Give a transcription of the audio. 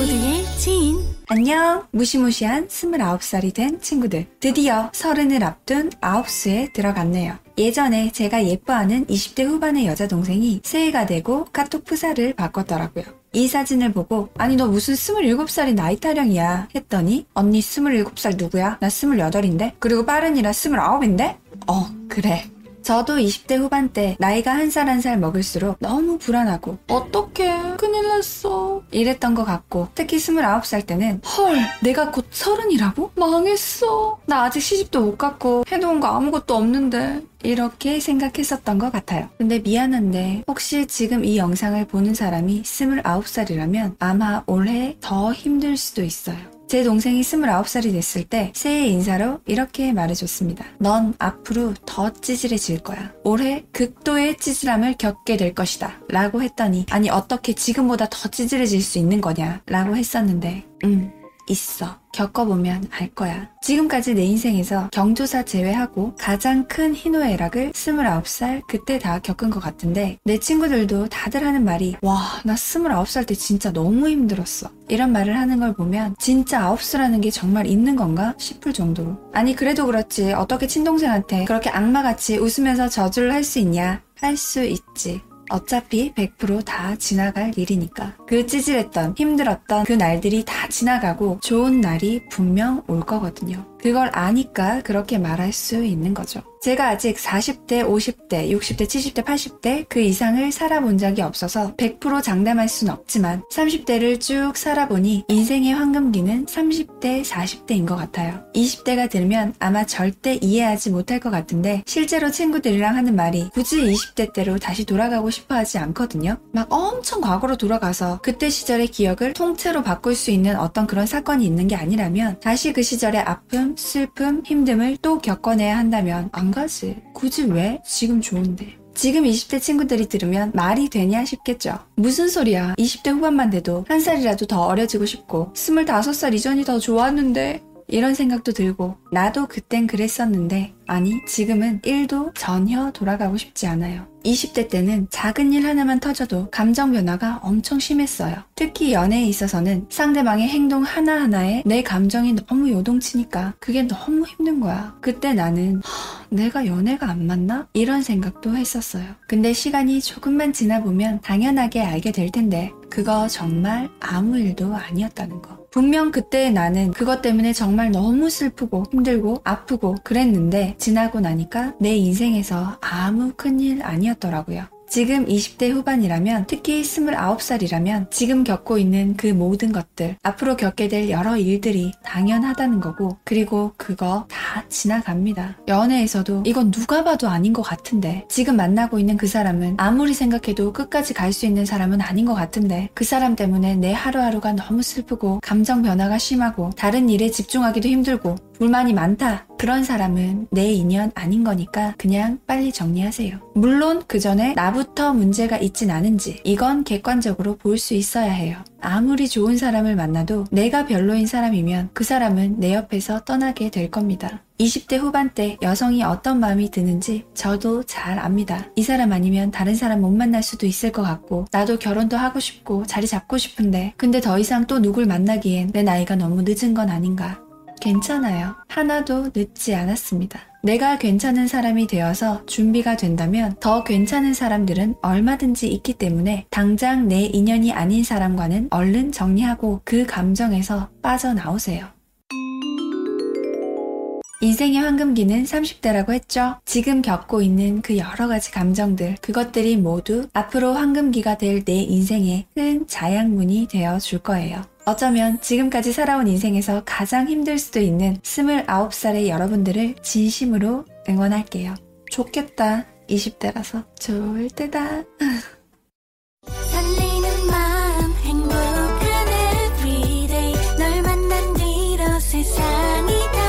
모두의 지인. 안녕. 무시무시한 29살이 된 친구들. 드디어 서른을 앞둔 아홉수에 들어갔네요. 예전에 제가 예뻐하는 20대 후반의 여자 동생이 새해가 되고 카톡 프사를 바꿨더라고요. 이 사진을 보고 아니 너 무슨 27살이 나이 타령이야 했더니 언니 27살 누구야? 나 28인데? 그리고 빠른이라 29인데? 어 그래 저도 20대 후반 때 나이가 한 살 한 살 먹을수록 너무 불안하고 어떡해 큰일 났어 이랬던 것 같고 특히 29살 때는 헐 내가 곧 서른이라고? 망했어 나 아직 시집도 못 갔고 해놓은 거 아무것도 없는데 이렇게 생각했었던 것 같아요. 근데 미안한데 혹시 지금 이 영상을 보는 사람이 29살이라면 아마 올해 더 힘들 수도 있어요. 제 동생이 29살이 됐을 때 새해 인사로 이렇게 말해줬습니다. 넌 앞으로 더 찌질해질 거야. 올해 극도의 찌질함을 겪게 될 것이다. 라고 했더니 아니 어떻게 지금보다 더 찌질해질 수 있는 거냐 라고 했었는데 음 있어. 겪어보면 알 거야. 지금까지 내 인생에서 경조사 제외하고 가장 큰 희노애락을 29살 그때 다 겪은 것 같은데 내 친구들도 다들 하는 말이 와 나 29살 때 진짜 너무 힘들었어. 이런 말을 하는 걸 보면 진짜 아홉수라는 게 정말 있는 건가 싶을 정도로 아니 그래도 그렇지 어떻게 친동생한테 그렇게 악마같이 웃으면서 저주를 할 수 있냐 할 수 있지 어차피 100%다 지나갈 일이니까. 그 찌질했던, 힘들었던 그 날들이 다 지나가고 좋은 날이 분명 올 거거든요. 그걸 아니까 그렇게 말할 수 있는 거죠. 제가 아직 40대, 50대, 60대, 70대, 80대 그 이상을 살아본 적이 없어서 100% 장담할 순 없지만 30대를 쭉 살아보니 인생의 황금기는 30대, 40대인 것 같아요. 20대가 들면 아마 절대 이해하지 못할 것 같은데 실제로 친구들이랑 하는 말이 굳이 20대 때로 다시 돌아가고 싶어 하지 않거든요. 막 엄청 과거로 돌아가서 그때 시절의 기억을 통째로 바꿀 수 있는 어떤 그런 사건이 있는 게 아니라면 다시 그 시절의 아픔, 슬픔, 힘듦을 또 겪어내야 한다면 안 가지. 굳이 왜? 지금 좋은데. 지금 20대 친구들이 들으면 말이 되냐 싶겠죠. 무슨 소리야. 20대 후반만 돼도 한 살이라도 더 어려지고 싶고 25살 이전이 더 좋았는데 이런 생각도 들고 나도 그땐 그랬었는데 아니 지금은 1도 전혀 돌아가고 싶지 않아요. 20대 때는 작은 일 하나만 터져도 감정 변화가 엄청 심했어요. 특히 연애에 있어서는 상대방의 행동 하나하나에 내 감정이 너무 요동치니까 그게 너무 힘든 거야. 그때 나는 내가 연애가 안 맞나? 이런 생각도 했었어요. 근데 시간이 조금만 지나 보면 당연하게 알게 될 텐데 그거 정말 아무 일도 아니었다는 거. 분명 그때 나는 그것 때문에 정말 너무 슬프고 힘들고 아프고 그랬는데 지나고 나니까 내 인생에서 아무 큰일 아니었더라고요. 지금 20대 후반이라면 특히 29살이라면 지금 겪고 있는 그 모든 것들 앞으로 겪게 될 여러 일들이 당연하다는 거고 그리고 그거 다 지나갑니다. 연애에서도 이건 누가 봐도 아닌 것 같은데 지금 만나고 있는 그 사람은 아무리 생각해도 끝까지 갈 수 있는 사람은 아닌 것 같은데 그 사람 때문에 내 하루하루가 너무 슬프고 감정 변화가 심하고 다른 일에 집중하기도 힘들고 불만이 많다. 그런 사람은 내 인연 아닌 거니까 그냥 빨리 정리하세요. 물론 그 전에 나부터 문제가 있진 않은지 이건 객관적으로 볼 수 있어야 해요. 아무리 좋은 사람을 만나도 내가 별로인 사람이면 그 사람은 내 옆에서 떠나게 될 겁니다. 20대 후반 때 여성이 어떤 마음이 드는지 저도 잘 압니다. 이 사람 아니면 다른 사람 못 만날 수도 있을 것 같고 나도 결혼도 하고 싶고 자리 잡고 싶은데 근데 더 이상 또 누굴 만나기엔 내 나이가 너무 늦은 건 아닌가. 괜찮아요. 하나도 늦지 않았습니다. 내가 괜찮은 사람이 되어서 준비가 된다면 더 괜찮은 사람들은 얼마든지 있기 때문에 당장 내 인연이 아닌 사람과는 얼른 정리하고 그 감정에서 빠져나오세요. 인생의 황금기는 30대라고 했죠. 지금 겪고 있는 그 여러 가지 감정들, 그것들이 모두 앞으로 황금기가 될 내 인생의 큰 자양문이 되어 줄 거예요. 어쩌면 지금까지 살아온 인생에서 가장 힘들 수도 있는 29살의 여러분들을 진심으로 응원할게요. 좋겠다. 20대라서 좋을 때다. 세상이